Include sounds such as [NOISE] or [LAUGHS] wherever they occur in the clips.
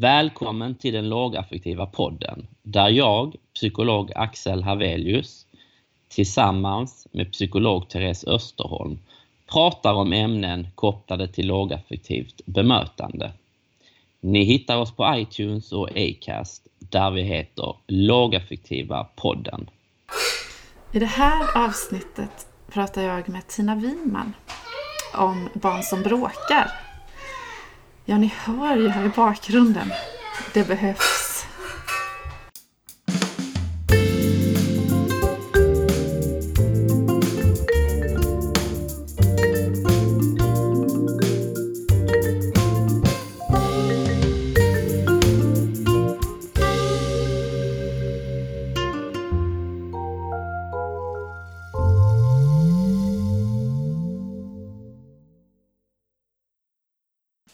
Välkommen till den lågaffektiva podden där jag, psykolog Axel Havelius, tillsammans med psykolog Therese Österholm pratar om ämnen kopplade till lågaffektivt bemötande. Ni hittar oss på iTunes och Acast där vi heter Lågaffektiva podden. I det här avsnittet pratar jag med Tina Wiman om barn som bråkar. Ja, ni hör ju här i bakgrunden. Det behövs.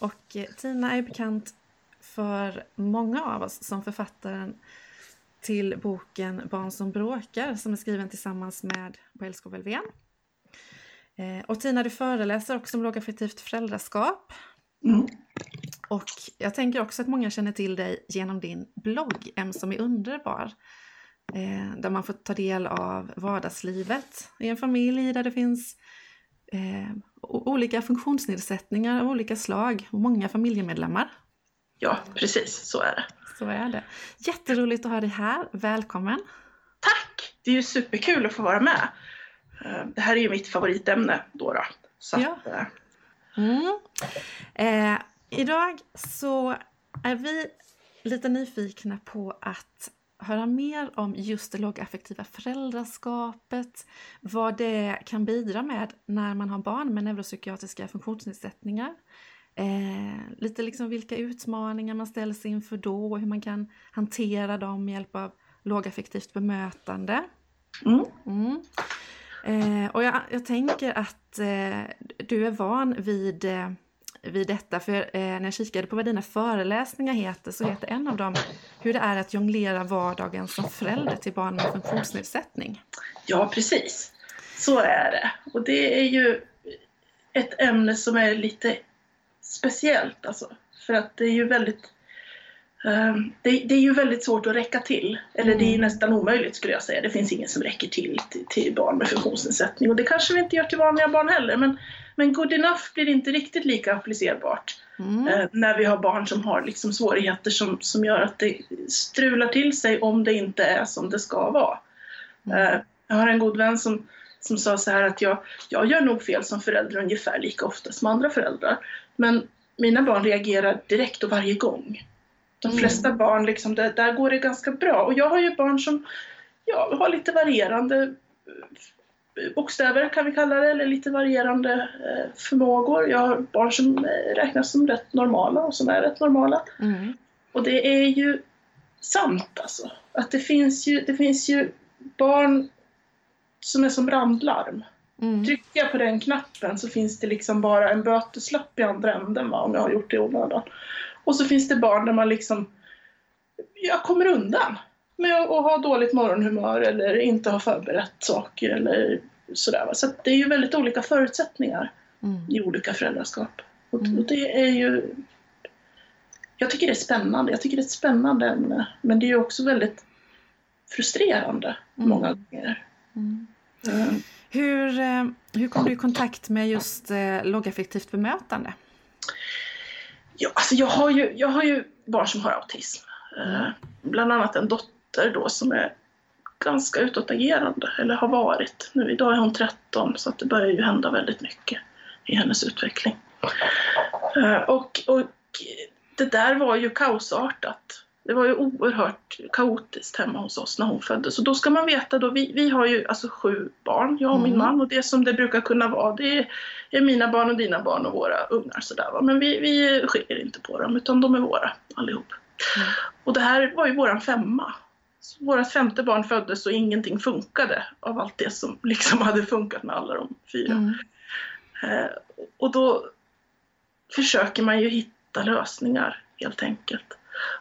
Och eh, Tina är bekant för många av oss som författaren till boken Barn som bråkar som är skriven tillsammans med Boel Skov-Elfven. Eh, och Tina, du föreläser också om lågaffektivt föräldraskap. Mm. Och jag tänker också att många känner till dig genom din blogg M som är underbar. Eh, där man får ta del av vardagslivet i en familj där det finns eh, olika funktionsnedsättningar av olika slag och många familjemedlemmar. Ja, precis så är det. Så är det. Jätteroligt att ha dig här. Välkommen! Tack! Det är ju superkul att få vara med. Eh, Det här är ju mitt favoritämne då. då. Så Ja. att, eh, Mm. Eh, idag så är vi lite nyfikna på att höra mer om just det lågaffektiva föräldraskapet, vad det kan bidra med när man har barn med neuropsykiatriska funktionsnedsättningar. Eh, lite liksom vilka utmaningar man ställs inför då och hur man kan hantera dem med hjälp av lågaffektivt bemötande. Mm. Mm. Eh, och jag, jag tänker att eh, du är van vid, eh, vid detta, för eh, när jag kikade på vad dina föreläsningar heter så heter en av dem hur det är att jonglera vardagen som förälder till barn med funktionsnedsättning. ja, precis. Så är det. Och det är ju ett ämne som är lite speciellt alltså. För att det är ju väldigt eh, det, det är ju väldigt svårt att räcka till. Eller det är Mm. nästan omöjligt skulle jag säga. Det finns ingen som räcker till, till till barn med funktionsnedsättning. Och det kanske vi inte gör till vanliga barn heller. Men, men good enough blir inte riktigt lika applicerbart. Mm. Eh, när vi har barn som har liksom svårigheter som, som gör att det strular till sig om det inte är som det ska vara. Eh, jag har en god vän som, som sa så här att jag, jag gör nog fel som förälder ungefär lika ofta som andra föräldrar. Men mina barn reagerar direkt och varje gång. De Mm. flesta barn, liksom, där, där går det ganska bra. Och jag har ju barn som ja, har lite varierande bokstäver kan vi kalla det, eller lite varierande eh, förmågor. Jag har barn som eh, räknas som rätt normala och som är rätt normala. Mm. Och det är ju sant alltså. Att det finns ju, det finns ju barn som är som brandlarm. Mm. Trycker jag på den knappen så finns det liksom bara en böteslapp i andra änden va, om jag har gjort det i onödan. Och så finns det barn där man liksom, jag kommer undan med att att ha dåligt morgonhumör eller inte ha förberett saker eller sådär. Så det är ju väldigt olika förutsättningar Mm. i olika föräldraskap. Och, Mm. och det är ju... Jag tycker det är spännande. Jag tycker det är ett spännande ämne. Men det är ju också väldigt frustrerande Mm. många gånger. Mm. Eh, Hur, eh, hur kom du i kontakt med just eh, lågaffektivt bemötande? Ja, alltså jag, har ju, jag har ju barn som har autism. Eh, Bland annat en dotter då som är ganska utåtagerande, eller har varit. Nu, idag är hon 13 så att det börjar ju hända väldigt mycket i hennes utveckling. Eh, Och, och det där var ju kaosartat. Det var ju oerhört kaotiskt hemma hos oss när hon föddes. Och då ska man veta då, vi, vi har ju alltså sju barn, jag och min Mm. man. Och det som det brukar kunna vara, det är, är mina barn och dina barn och våra ungar sådär va. Men vi, vi skiljer inte på dem, utan de är våra allihop. Mm. Och det här var ju våran femma. Så Vårat femte barn föddes och ingenting funkade av allt det som liksom [LAUGHS] hade funkat med alla de fyra. Mm. Eh, och då försöker man ju hitta lösningar helt enkelt.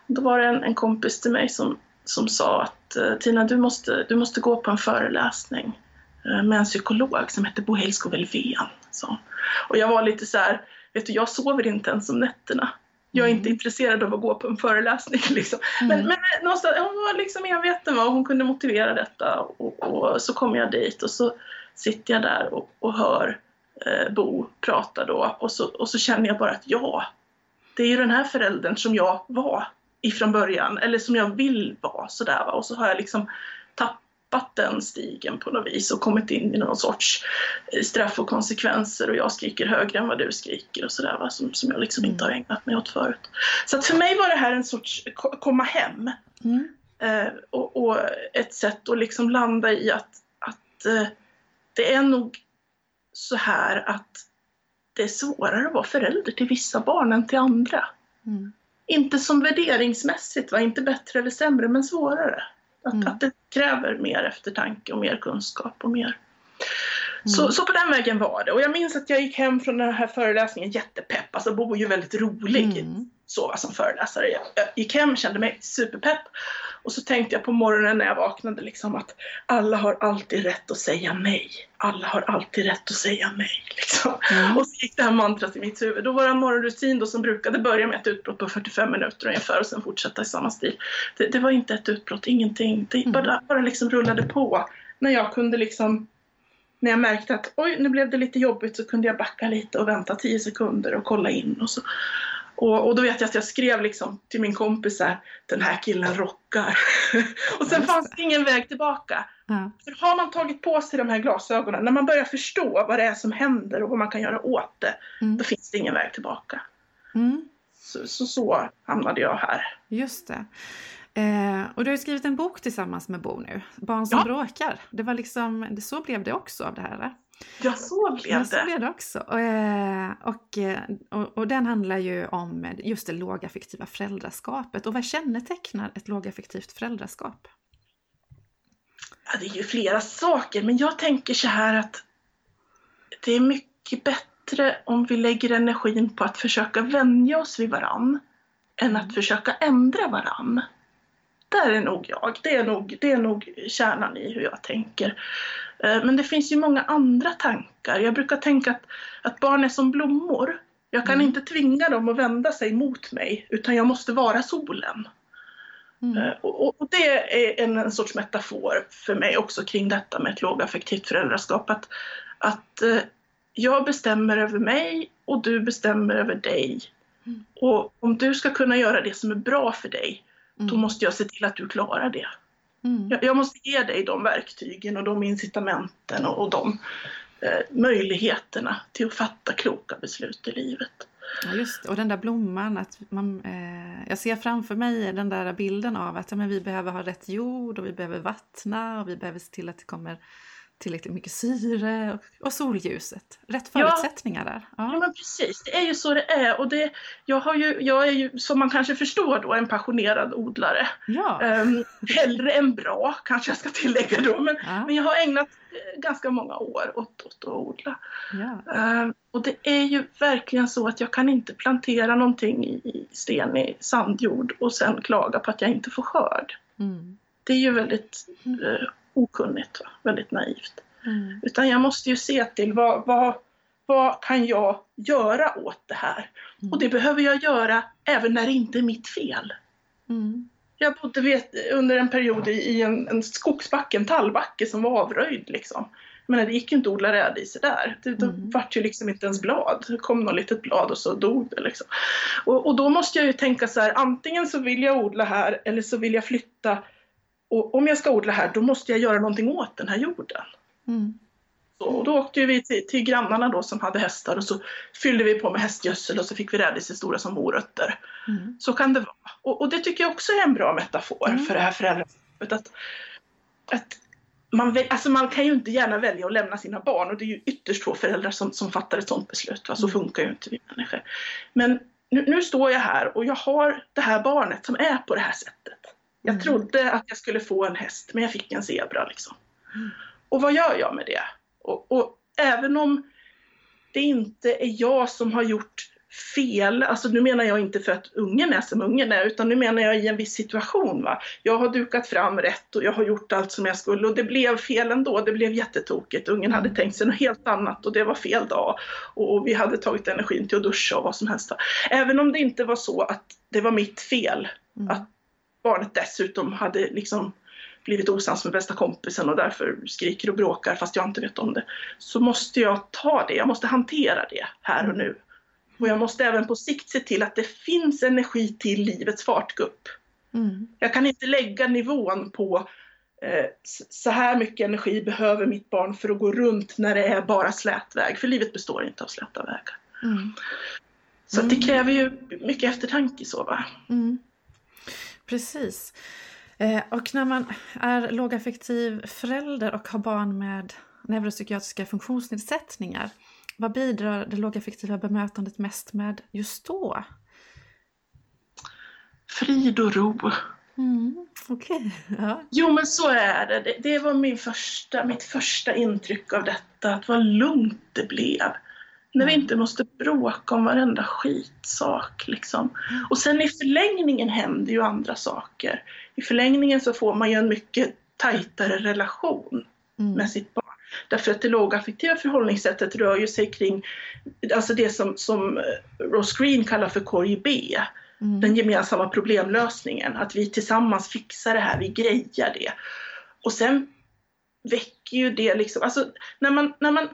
Då var det en, en kompis till mig som, som sa att eh, Tina du måste, du måste gå på en föreläsning eh, med en psykolog som heter Bo Helskov Elfven. sa hon. Och jag var lite så här, vet du jag sover inte ens om nätterna. Jag är inte intresserad av att gå på en föreläsning. [LAUGHS] Liksom. Men, Mm. men någonstans, hon var liksom enveten och hon kunde motivera detta. Och, och så kom jag dit och så sitter jag där och, och hör eh, Bo prata då. Och så, och så känner jag bara att ja, det är ju den här föräldern som jag var ifrån början. Eller som jag vill vara. Sådär, va? Och så har jag liksom tappat den stigen på något vis och kommit in i någon sorts eh, straff och konsekvenser och jag skriker högre än vad du skriker och sådär som, som jag liksom inte har ägnat mig åt förut. Så att för mig var det här en sorts ko- komma hem Mm. eh, och, och ett sätt att liksom landa i att, att eh, det är nog så här att det är svårare att vara förälder till vissa barn än till andra. Mm. Inte som värderingsmässigt, va? inte bättre eller sämre, men svårare. Att, Mm. att det kräver mer eftertanke och mer kunskap och mer. Så, Mm. så på den vägen var det. Och jag minns att jag gick hem från den här föreläsningen jättepepp. Alltså Bo är ju väldigt rolig Mm. Så va, som föreläsare. Jag, jag gick hem, kände mig superpepp. Och så tänkte jag på morgonen när jag vaknade liksom att alla har alltid rätt att säga nej. Alla har alltid rätt att säga nej. Liksom. Mm. Och så gick det här mantrat i mitt huvud. Då var det en morgonrutin då som brukade börja med ett utbrott på 45 minuter ungefär och sen fortsätta i samma stil. Det, det var inte ett utbrott, ingenting. Det Mm. bara, bara liksom rullade på. När jag kunde liksom när jag märkte att oj, nu blev det lite jobbigt så kunde jag backa lite och vänta 10 sekunder och kolla in. Och, så. Och, och då vet jag att jag skrev liksom till min kompis här, den här killen rockar. [LAUGHS] och sen fanns det ingen väg tillbaka. Ja. För har man tagit på sig de här glasögonen, när man börjar förstå vad det är som händer och vad man kan göra åt det, Mm. då finns det ingen väg tillbaka. Mm. Så, så, så hamnade jag här. Just det. Eh, och du har skrivit en bok tillsammans med Bo nu, Barn som Ja. bråkar. Det var liksom, så blev det också av det här. Ja, så blev Ja, så det. blev det också. Och, eh, och, eh, och, och den handlar ju om just det lågaffektiva föräldraskapet. Och vad kännetecknar ett lågaffektivt föräldraskap? Ja, det är ju flera saker, men jag tänker så här att det är mycket bättre om vi lägger energin på att försöka vänja oss vid varann än att försöka ändra varann. Där är nog jag. Det är nog, det är nog kärnan i hur jag tänker. Eh, Men det finns ju många andra tankar. Jag brukar tänka att, att barn är som blommor. Jag kan Mm. inte tvinga dem att vända sig mot mig, utan jag måste vara solen. Mm. Eh, Och, och- det är en, en sorts metafor för mig också kring detta med ett lågaffektivt föräldraskap. Att, att eh, jag bestämmer över mig och du bestämmer över dig. Mm. Och om du ska kunna göra det som är bra för dig, då Mm. måste jag se till att du klarar det. Mm. Jag, jag måste ge dig de verktygen och de incitamenten och, och de eh, möjligheterna till att fatta kloka beslut i livet. Ja, just det. Och den där blomman, att man, eh, jag ser framför mig den där bilden av att ja, men vi behöver ha rätt jord och vi behöver vattna och vi behöver se till att det kommer tillräckligt mycket syre och, och solljuset. Rätt Ja. förutsättningar där. Ja Ja. men precis, det är ju så det är. Och det, jag, har ju, jag är ju, som man kanske förstår då, en passionerad odlare. Ja. Um, hellre än bra, kanske jag ska tillägga då. Men, Ja. men jag har ägnat eh, ganska många år åt, åt att odla. Ja. Ehm, och det är ju verkligen så att jag kan inte plantera någonting i, i stenig sandjord och sen klaga på att jag inte får skörd. Mm. Det är ju väldigt eh, okunnigt, väldigt naivt. Mm. Utan jag måste ju se till vad, vad, vad kan jag göra åt det här? Mm. Och det behöver jag göra även när det inte är mitt fel. Mm. Jag bodde vet, under en period i, en, en skogsbacke, en tallbacke som var avröjd. Liksom. Menar, det gick ju inte att odla rädisor där. Det, Mm. vart ju liksom inte ens blad. Det kom något litet blad och så dog det. Liksom. Och, och då måste jag ju tänka så här, antingen så vill jag odla här eller så vill jag flytta. Och om jag ska odla här, då måste jag göra någonting åt den här jorden. Mm. Så, och då åkte vi till, till grannarna då som hade hästar och så fyllde vi på med hästgödsel och så fick vi rädisor stora som morötter. Mm. Så kan det vara. Och, och det tycker jag också är en bra metafor Mm. för det här föräldraskapet. Att, att man, väl, alltså man kan ju inte gärna välja att lämna sina barn och det är ju ytterst få föräldrar som, som fattar ett sådant beslut. Va? Så Mm. funkar ju inte vi människor. Men nu, nu står jag här och jag har det här barnet som är på det här sättet. Jag Mm. trodde att jag skulle få en häst men jag fick en zebra. Liksom. Mm. Och vad gör jag med det? Och, och även om det inte är jag som har gjort fel, alltså nu menar jag inte för att ungen är som ungen är, utan nu menar jag i en viss situation. Va? Jag har dukat fram rätt och jag har gjort allt som jag skulle och det blev fel ändå, det blev jättetokigt. Ungen hade tänkt sig något helt annat och det var fel dag och vi hade tagit energin till att duscha och vad som helst. Även om det inte var så att det var mitt fel, mm. att barnet dessutom hade liksom blivit osams med bästa kompisen och därför skriker och bråkar fast jag inte vet om det. Så måste jag ta det, jag måste hantera det här och nu. Och jag måste även på sikt se till att det finns energi till livets fartgupp. Mm. Jag kan inte lägga nivån på eh, så här mycket energi behöver mitt barn för att gå runt när det är bara slätväg. För livet består inte av släta vägar. Mm. Så det mm. kräver ju mycket eftertanke så va. Mm. Precis. Eh, och när man är lågaffektiv förälder och har barn med neuropsykiatriska funktionsnedsättningar vad bidrar det lågaffektiva bemötandet mest med just då? Frid och ro. Mm, okay. ja. Jo men så är det. det. det. var min första, mitt första intryck av detta, att vad lugnt det blev. När vi inte måste bråka om varenda skitsak. Liksom. Mm. Och sen i förlängningen händer ju andra saker. I förlängningen så får man ju en mycket tajtare relation mm. med sitt barn. Därför att det lågaffektiva förhållningssättet rör ju sig kring alltså det som, som eh, Ross Green kallar för korg B. Mm. Den gemensamma problemlösningen, att vi tillsammans fixar det här, vi grejar det. Och sen väcker ju det liksom, alltså när man, när man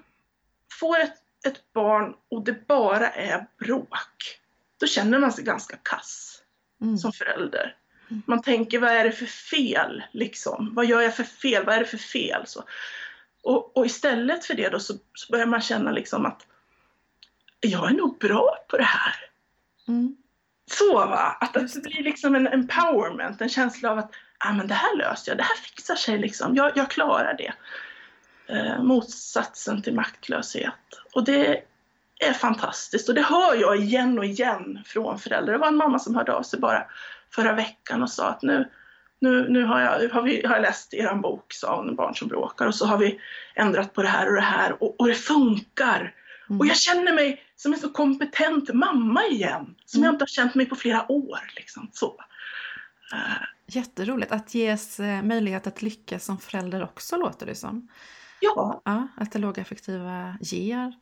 får ett, ett barn och det bara är bråk, då känner man sig ganska kass mm. som förälder. Mm. Man tänker, vad är det för fel liksom? Vad gör jag för fel? Vad är det för fel? Så. Och, och, istället för det då så, så, börjar man känna liksom att jag är nog bra på det här. Mm. Så va, att, att det blir liksom en empowerment, en känsla av att ah, men det här löser jag, det här fixar sig liksom, jag, jag klarar det. Eh, motsatsen till maktlöshet. Och det är fantastiskt och det hör jag igen och igen från föräldrar. Det var en mamma som hörde av sig bara förra veckan och sa att nu, nu, nu har, jag, har, vi, har jag läst er bok, sa hon, Barn som bråkar, och så har vi ändrat på det här och det här och, och det funkar. Mm. Och jag känner mig som en så kompetent mamma igen, som mm. jag inte har känt mig på flera år. Liksom, så. Uh. Jätteroligt att ges eh, möjlighet att lyckas som förälder också, låter det som. Ja. ja att det lågaffektiva ger.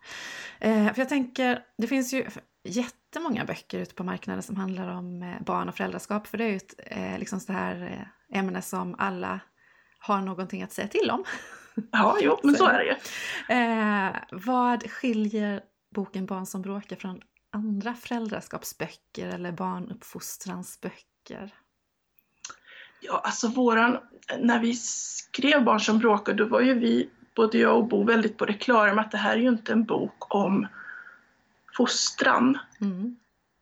Eh, för jag tänker, det finns ju jättemånga böcker ute på marknaden som handlar om eh, barn och föräldraskap. För det är ju ett eh, liksom så här eh, ämne som alla har någonting att säga till om. Ja, jo, [LAUGHS] men så är det ju. Eh, vad skiljer boken Barn som bråkar från andra föräldraskapsböcker eller barnuppfostransböcker? Ja, alltså våran, när vi skrev Barn som bråkar, då var ju vi, både jag och Bo, väldigt på det klara med att det här är ju inte en bok om fostran. Mm.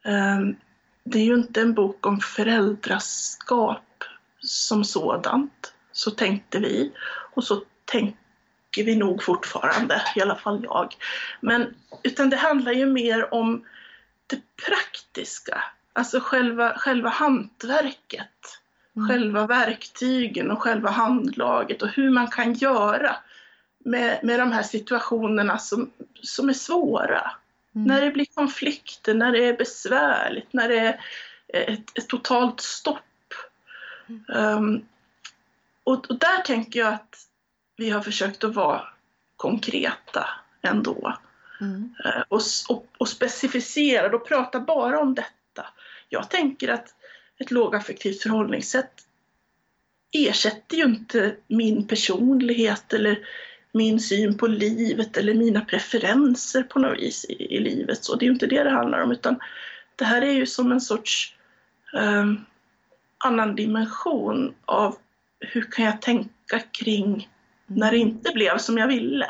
Ehm, det är ju inte en bok om föräldraskap som sådant, så tänkte vi. Och så tänker vi nog fortfarande, i alla fall jag. Men, utan det handlar ju mer om det praktiska, alltså själva, själva hantverket. Mm. Själva verktygen och själva handlaget och hur man kan göra med, med de här situationerna som, som är svåra. Mm. När det blir konflikter, när det är besvärligt, när det är ett, ett totalt stopp. Mm. Um, och, och, där tänker jag att vi har försökt att vara konkreta ändå. Mm. Uh, och, och, och specificera och prata bara om detta. Jag tänker att ett lågaffektivt förhållningssätt ersätter ju inte min personlighet eller min syn på livet eller mina preferenser på något vis i, i livet. Så det är ju inte det det handlar om utan det här är ju som en sorts um, annan dimension av hur kan jag tänka kring när det inte blev som jag ville?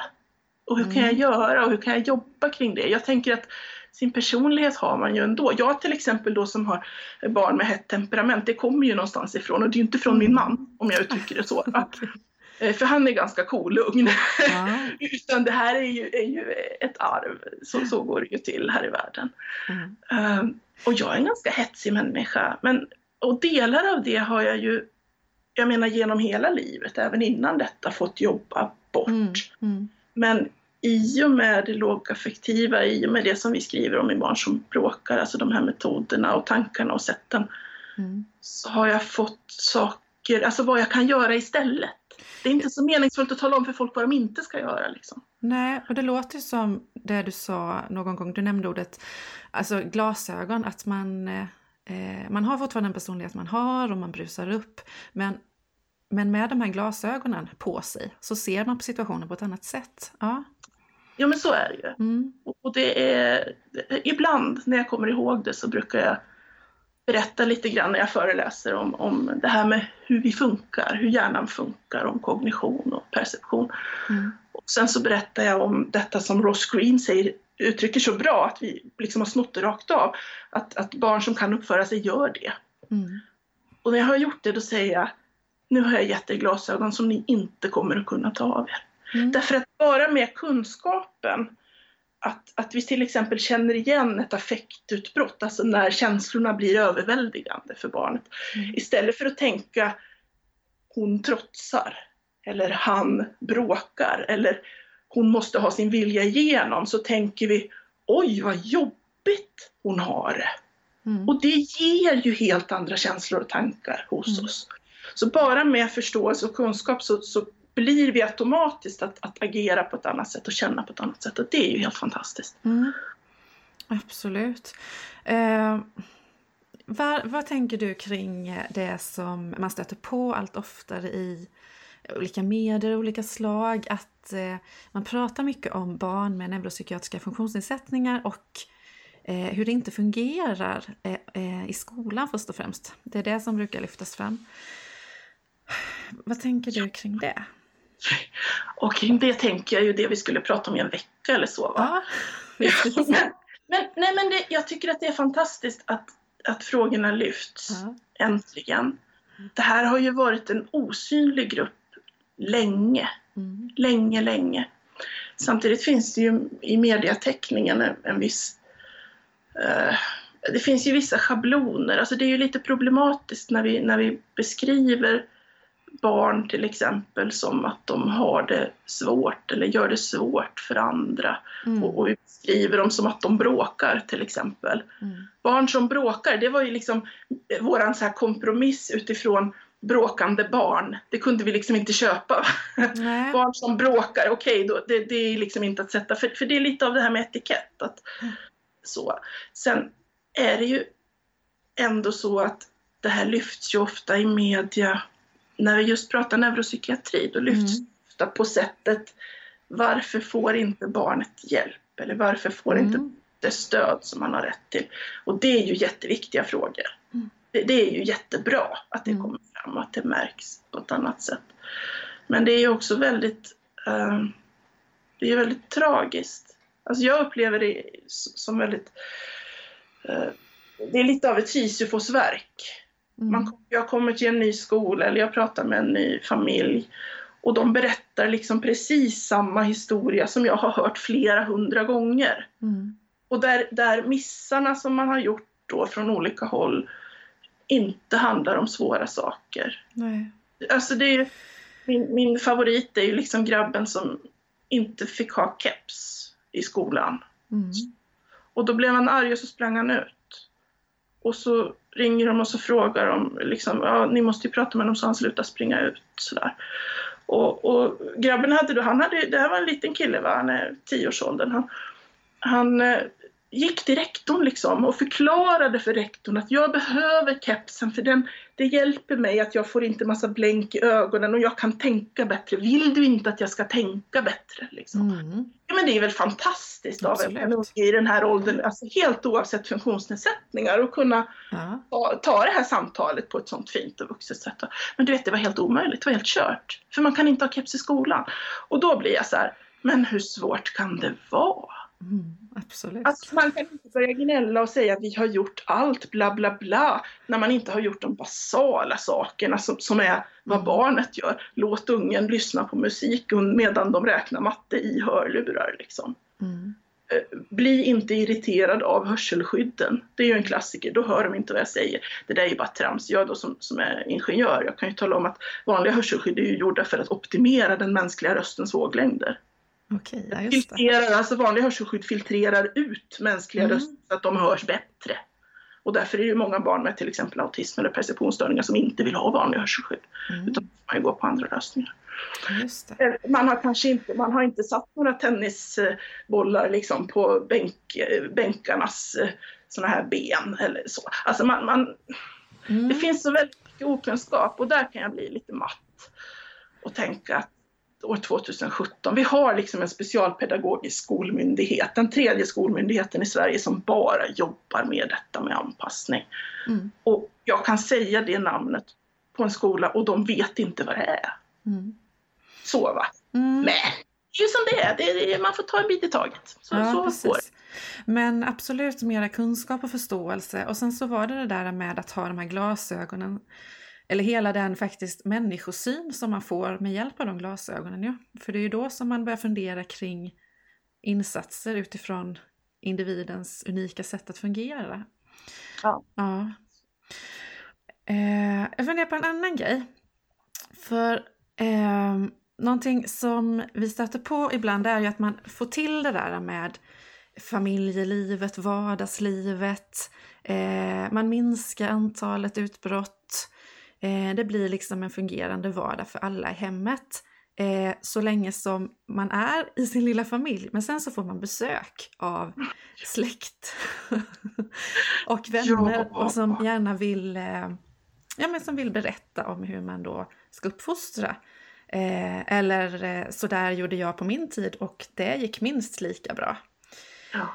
Och hur kan jag mm. göra och hur kan jag jobba kring det? Jag tänker att sin personlighet har man ju ändå. Jag till exempel då som har barn med hett temperament, det kommer ju någonstans ifrån och det är ju inte från min man om jag uttrycker det så. [LAUGHS] okay. Eh, för han är ganska kolugn. Ja. [LAUGHS] Utan det här är ju, är ju ett arv. Så, så går det ju till här i världen. Mm. Um, och jag är en ganska hetsig människa. Men, och delar av det har jag ju, jag menar genom hela livet, även innan detta, fått jobba bort. Mm. Mm. Men i och med det lågaffektiva, i och med det som vi skriver om i Barn som bråkar, alltså de här metoderna och tankarna och sätten, mm. så har jag fått saker, alltså vad jag kan göra istället. Det är inte så meningsfullt att tala om för folk vad de inte ska göra. Liksom. Nej, och det låter som det du sa någon gång, du nämnde ordet alltså glasögon, att man, eh, man har fortfarande en personlighet man har och man brusar upp, men men med de här glasögonen på sig så ser man på situationen på ett annat sätt. Ja, ja men så är det ju. Mm. Och det är, ibland när jag kommer ihåg det så brukar jag berätta lite grann när jag föreläser om, om det här med hur vi funkar, hur hjärnan funkar, om kognition och perception. Mm. Och sen så berättar jag om detta som Ross Green säger, uttrycker så bra att vi liksom har snott det rakt av. Att, att barn som kan uppföra sig gör det. Mm. Och när jag har gjort det då säger jag nu har jag gett er glasögon som ni inte kommer att kunna ta av er. Mm. Därför att bara med kunskapen att, att vi till exempel känner igen ett affektutbrott, alltså när känslorna blir överväldigande för barnet. Mm. Istället för att tänka hon trotsar, eller han bråkar, eller hon måste ha sin vilja igenom, så tänker vi oj vad jobbigt hon har det. Mm. Och det ger ju helt andra känslor och tankar hos mm. oss. Så bara med förståelse och kunskap så, så blir vi automatiskt att, att, agera på ett annat sätt och känna på ett annat sätt och det är ju helt fantastiskt. Mm. Absolut. Eh, vad, vad tänker du kring det som man stöter på allt oftare i olika medier, olika slag, att eh, man pratar mycket om barn med neuropsykiatriska funktionsnedsättningar och eh, hur det inte fungerar eh, eh i skolan först och främst. Det är det som brukar lyftas fram. Vad tänker du kring det? [LAUGHS] Och kring det tänker jag ju det vi skulle prata om i en vecka eller så. Va? Ja, [LAUGHS] men, nej, men det, jag tycker att det är fantastiskt att, att frågorna lyfts ja. äntligen. Det här har ju varit en osynlig grupp länge. Mm. Länge, länge. Samtidigt finns det ju i mediateckningen en, en viss uh, det finns ju vissa schabloner, alltså det är ju lite problematiskt när vi, när vi beskriver barn till exempel som att de har det svårt eller gör det svårt för andra. Mm. Och, och vi beskriver dem som att de bråkar till exempel. Mm. Barn som bråkar, det var ju liksom våran så här kompromiss utifrån bråkande barn. Det kunde vi liksom inte köpa. [LAUGHS] barn som bråkar, okej, okay, det, det, är liksom inte att sätta, för, för det är lite av det här med etikett. Att, mm. så. Sen är det ju ändå så att det här lyfts ju ofta i media när vi just pratar neuropsykiatri, då lyfts mm. ofta på sättet varför får inte barnet hjälp? Eller varför får mm. inte det stöd som man har rätt till? Och det är ju jätteviktiga frågor. Mm. Det, det, är ju jättebra att det mm. kommer fram och att det märks på ett annat sätt. Men det är ju också väldigt, uh, det är väldigt tragiskt. Alltså jag upplever det som väldigt, uh, det är lite av ett Sisyfosverk. Man, jag kommer till en ny skola eller jag pratar med en ny familj och de berättar liksom precis samma historia som jag har hört flera hundra gånger. Mm. Och där, där missarna som man har gjort då från olika håll inte handlar om svåra saker. Nej. Alltså det är, min, min favorit är ju liksom grabben som inte fick ha keps i skolan. Mm. Och då blev han arg och så sprang han ut. Och så ringer de och så frågar de, liksom, ja, ni måste ju prata med honom så han slutar springa ut. Sådär. Och, och grabben hade då, han hade, det här var en liten kille, va? han är tioårsåldern. Han, han eh, gick till rektorn liksom och förklarade för rektorn att jag behöver kepsen för den, det hjälper mig att jag får inte massa blänk i ögonen och jag kan tänka bättre. Vill du inte att jag ska tänka bättre? Liksom? Mm. Ja, men det är väl fantastiskt av en unge i den här åldern, alltså helt oavsett funktionsnedsättningar, att kunna ja. ta, ta det här samtalet på ett sånt fint och vuxet sätt. Men du vet, det var helt omöjligt, det var helt kört. För man kan inte ha keps i skolan. Och då blir jag så här, men hur svårt kan det vara? Mm, absolut. Att man kan inte börja gnälla och säga att vi har gjort allt, bla bla bla, när man inte har gjort de basala sakerna som, som är vad mm. barnet gör. Låt ungen lyssna på musik medan de räknar matte i hörlurar. Liksom. Mm. Eh, bli inte irriterad av hörselskydden. Det är ju en klassiker, då hör de inte vad jag säger. Det där är ju bara trams. Jag då som, som är ingenjör, jag kan ju tala om att vanliga hörselskydd är ju gjorda för att optimera den mänskliga röstens våglängder. Okej, ja, just det. filtrerar, alltså vanliga hörselskydd filtrerar ut mänskliga Mm. röster så att de hörs bättre. Och därför är det ju många barn med till exempel autism eller perceptionsstörningar som inte vill ha vanliga hörselskydd. Mm, Utan man ju gå på andra lösningar. Eh, Man har kanske inte, man har inte satt några tennisbollar liksom på bänk, eh, bänkarnas såna här ben eller så. Alltså man, man, Mm. det finns så väldigt mycket okunskap och där kan jag bli lite matt och tänka att år 2017, vi har liksom en specialpedagogisk skolmyndighet, den tredje skolmyndigheten i Sverige som bara jobbar med detta med anpassning. Mm. Och jag kan säga det namnet på en skola och de vet inte vad det är. Mm. Så va? Mm. Men det är ju som det är, det är man får ta en bit i taget. Så, Ja, så går det. Men absolut mera kunskap och förståelse. Och sen så var det det där med att ha de här glasögonen. Eller hela den faktiskt människosyn som man får med hjälp av de glasögonen. Ja. För det är ju då som man börjar fundera kring insatser utifrån individens unika sätt att fungera. Ja. ja. Eh, jag funderar på en annan grej. För eh, någonting som vi stöter på ibland är ju att man får till det där med familjelivet, vardagslivet. Eh, man minskar antalet utbrott. Eh, det blir liksom en fungerande vardag för alla i hemmet. Eh, så länge som man är i sin lilla familj. Men sen så får man besök av släkt [LAUGHS] och vänner Ja. och som gärna vill, eh, ja, men som vill berätta om hur man då ska uppfostra. Eller så där gjorde jag på min tid och det gick minst lika bra. Ja.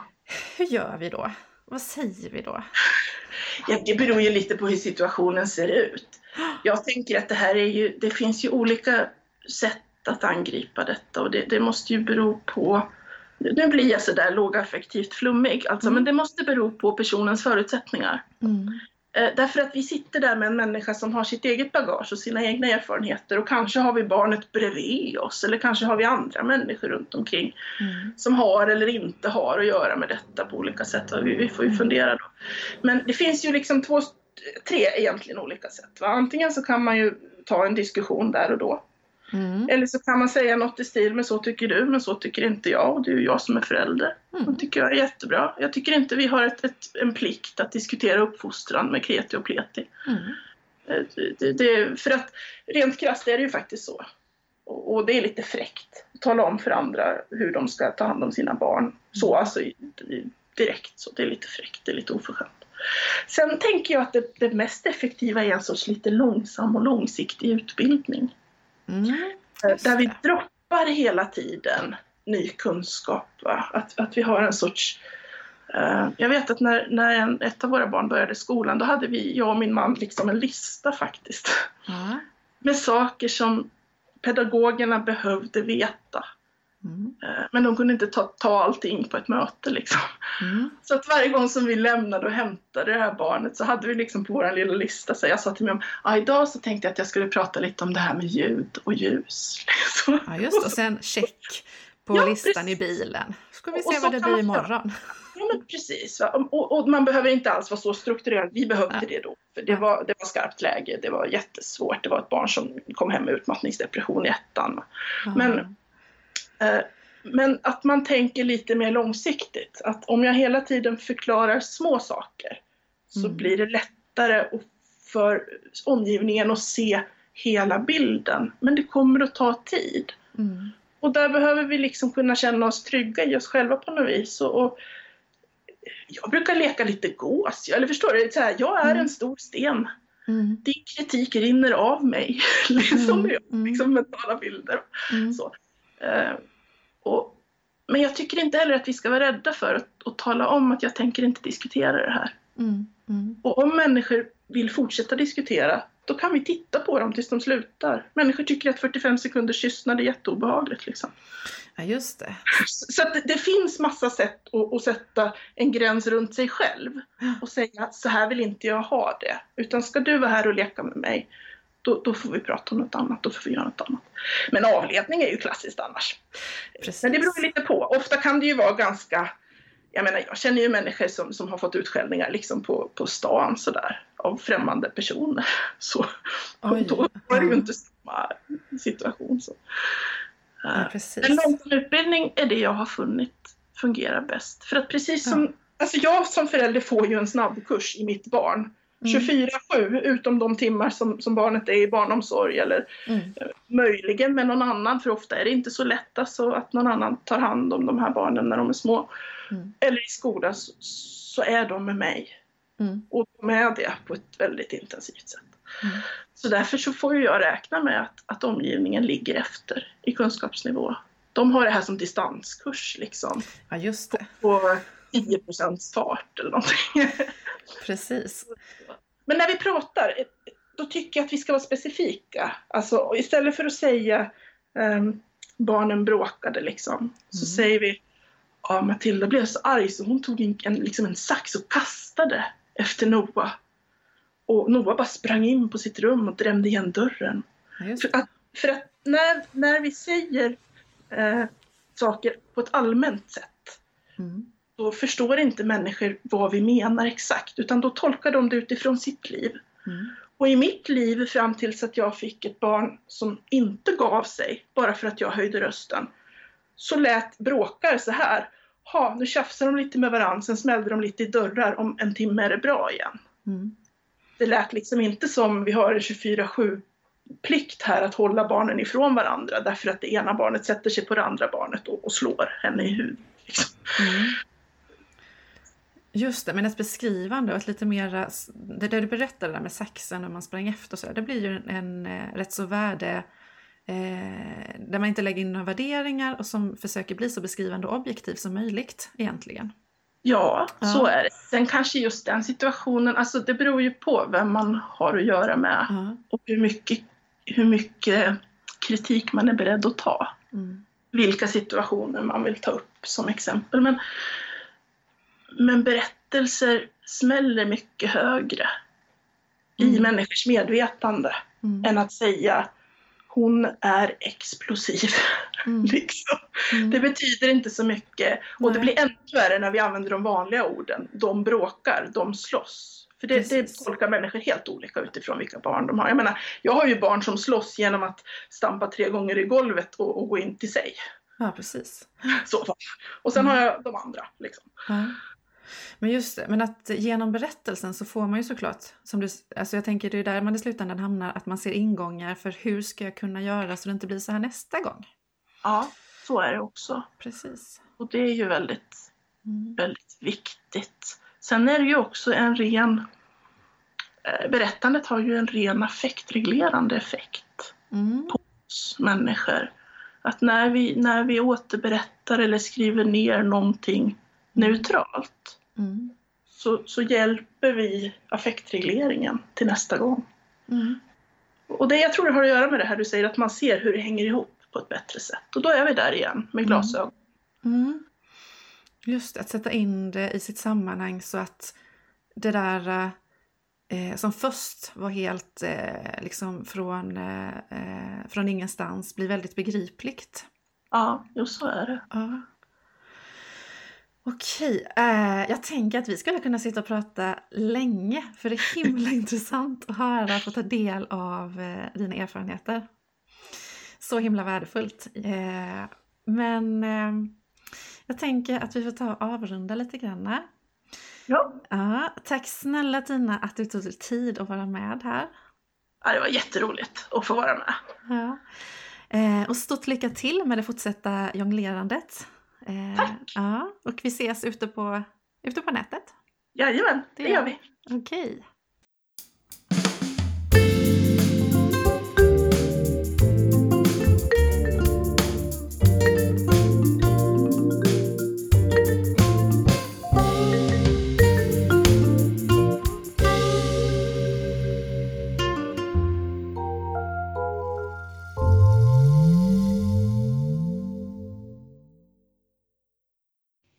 Hur gör vi då? Vad säger vi då? Ja, det beror ju lite på hur situationen ser ut. Jag tänker att det här är ju, det finns ju olika sätt att angripa detta och det, det måste ju bero på nu blir jag sådär lågaffektivt flummig, alltså, Mm. men det måste bero på personens förutsättningar. Mm. Eh, därför att vi sitter där med en människa som har sitt eget bagage och sina egna erfarenheter och kanske har vi barnet bredvid oss eller kanske har vi andra människor runt omkring Mm. som har eller inte har att göra med detta på olika sätt. Vi, vi får ju fundera då. Men det finns ju liksom två, tre egentligen olika sätt. Va? Antingen så kan man ju ta en diskussion där och då. Mm. Eller så kan man säga något i stil med så tycker du men så tycker inte jag och det är ju jag som är förälder. Mm. Det tycker jag är jättebra. Jag tycker inte vi har ett, ett, en plikt att diskutera uppfostran med kreti och pleti. Mm. Eh, Det, det, för att rent krasst är det ju faktiskt så. Och, och det är lite fräckt. att Tala om för andra hur de ska ta hand om sina barn. Så alltså i- i- direkt så. Det är lite fräckt, det är lite oförskämt. Sen tänker jag att det, det mest effektiva är en sorts lite långsam och långsiktig utbildning. Mm. Där vi droppar hela tiden ny kunskap. Va? Att, att vi har en sorts... eh, jag vet att när, när en, ett av våra barn började skolan, då hade vi, jag och min man, liksom en lista faktiskt. Ja. Med saker som pedagogerna behövde veta. Mm. Eh, men de kunde inte ta, ta allting på ett möte liksom. Mm. Så att varje gång som vi lämnade och hämtade det här barnet så hade vi liksom på vår lilla lista, så jag sa till mig ah, idag så tänkte jag att jag skulle prata lite om det här med ljud och ljus. [LAUGHS] Liksom. Ja, just. Och sen check på Ja, listan i precis. bilen. Ska vi se vad det blir imorgon. Ja men precis. Och, och man behöver inte alls vara så strukturerad. Vi behövde Ja. det då. För det var, det var skarpt läge, det var jättesvårt. Det var ett barn som kom hem med utmattningsdepression i ettan. Men- Eh, Men att man tänker lite mer långsiktigt. Att om jag hela tiden förklarar små saker så Mm. blir det lättare för omgivningen att se hela bilden. Men det kommer att ta tid. Mm. Och där behöver vi liksom kunna känna oss trygga i oss själva på något vis. Och, jag brukar leka lite gås. Eller förstår du? Så här, jag är Mm. en stor sten. Mm. Din kritik rinner av mig. [LAUGHS] liksom, Mm. jag, Mm. liksom mentala bilder. Mm. Så. Eh, och, men jag tycker inte heller att vi ska vara rädda för att, att tala om att jag tänker inte diskutera det här. Mm. Mm. Och om människor vill fortsätta diskutera, då kan vi titta på dem tills de slutar. Människor tycker att 45 sekunders tystnad är jätteobehagligt. Liksom. Ja, just det. Så det, det finns massa sätt att, att sätta en gräns runt sig själv och säga så här vill inte jag ha det. Utan ska du vara här och leka med mig, då, då får vi prata om något annat, då får vi göra något annat. Men avledning är ju klassiskt annars. Precis. Men det beror lite på. Ofta kan det ju vara ganska jag menar, jag känner ju människor som, som har fått utskällningar liksom på, på stan sådär av främmande personer. [LAUGHS] Så Oj. då var det ju Ja. inte samma situation. Så. Ja. En långsam utbildning är det jag har funnit fungerar bäst. För att precis som, alltså jag som förälder får ju en snabbkurs i mitt barn. Mm. 24-7 utom de timmar som, som barnet är i barnomsorg eller Mm. möjligen med någon annan för ofta är det inte så lätt alltså, att någon annan tar hand om de här barnen när de är små. Mm. Eller i skolan så, så är de med mig Mm. och de är det på ett väldigt intensivt sätt. Mm. Så därför så får jag räkna med att, att omgivningen ligger efter i kunskapsnivå. De har det här som distanskurs liksom Ja, just det. på 10% fart eller någonting. Precis. Men när vi pratar, då tycker jag att vi ska vara specifika. Alltså istället för att säga ehm, barnen bråkade liksom, så Mm. säger vi ja, Matilda blev så arg så hon tog en, en, liksom en sax och kastade efter Noah. Och Noah bara sprang in på sitt rum och drämde igen dörren. Ja, För att, för att när, när vi säger eh, saker på ett allmänt sätt Mm. Då förstår inte människor vad vi menar exakt utan då tolkar de det utifrån sitt liv. Mm. Och i mitt liv fram tills att jag fick ett barn som inte gav sig bara för att jag höjde rösten så lät bråkar så här. Ha, nu tjafsar de lite med varandra, sen smällde de lite i dörrar, om en timme är det bra igen. Mm. Det lät liksom inte som vi har en 24-7 plikt här att hålla barnen ifrån varandra därför att det ena barnet sätter sig på det andra barnet och, och slår henne i huvudet. Liksom. Mm. Just det, men ett beskrivande och ett lite mera, det där du berättade där med saxen och man sprang efter och så, det blir ju en, en eh, rätt så värde eh, där man inte lägger in några värderingar och som försöker bli så beskrivande och objektiv som möjligt egentligen. Ja, Ja. så är det. Sen kanske just den situationen, alltså det beror ju på vem man har att göra med Ja. och hur mycket, hur mycket kritik man är beredd att ta. Mm. Vilka situationer man vill ta upp som exempel. Men, men berättelser smäller mycket högre i Mm. människors medvetande Mm. än att säga hon är explosiv. [LAUGHS] Mm. liksom. Mm. Det betyder inte så mycket. Och det blir ännu värre när vi använder de vanliga orden. De bråkar, de slåss. För det, det tolkar människor helt olika utifrån vilka barn de har. Jag menar, jag har ju barn som slåss genom att stampa tre gånger i golvet och, och gå in till sig. Ja, precis. Så. Och sen Mm. har jag de andra. Liksom. Men just det, men att genom berättelsen så får man ju såklart, som du, alltså jag tänker det är där man i slutändan hamnar, att man ser ingångar för hur ska jag kunna göra så det inte blir så här nästa gång. Ja, så är det också. Precis. Och det är ju väldigt, Mm. väldigt viktigt. Sen är det ju också en ren... eh, Berättandet har ju en ren affektreglerande effekt. Mm. oss människor. Att när vi, när vi återberättar eller skriver ner någonting neutralt Mm. så, så hjälper vi affektregleringen till nästa gång. Mm. Och det jag tror det har att göra med det här du säger, att man ser hur det hänger ihop på ett bättre sätt. Och då är vi där igen med glasögon. Mm. Just att sätta in det i sitt sammanhang så att det där eh, som först var helt eh, liksom från, eh, eh, från ingenstans blir väldigt begripligt. Ja, jo så är det. Ja. Okej, eh, jag tänker att vi skulle kunna sitta och prata länge för det är himla [LAUGHS] intressant att höra och ta del av eh, dina erfarenheter. Så himla värdefullt. Eh, men eh, jag tänker att vi får ta och avrunda lite grann. Ja, Ja, tack snälla Tina att du tog dig tid att vara med här. ja det var jätteroligt att få vara med. Ja. Eh, och stort lycka till med det fortsatta jonglerandet. Eh, Tack. Ja, och vi ses ute på, ute på nätet. Jajamän, Det det gör gör vi. Okej.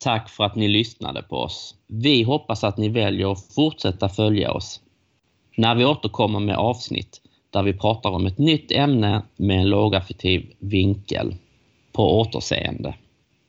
Tack för att ni lyssnade på oss. Vi hoppas att ni väljer att fortsätta följa oss när vi återkommer med avsnitt där vi pratar om ett nytt ämne med en lågaffektiv vinkel. På återseende.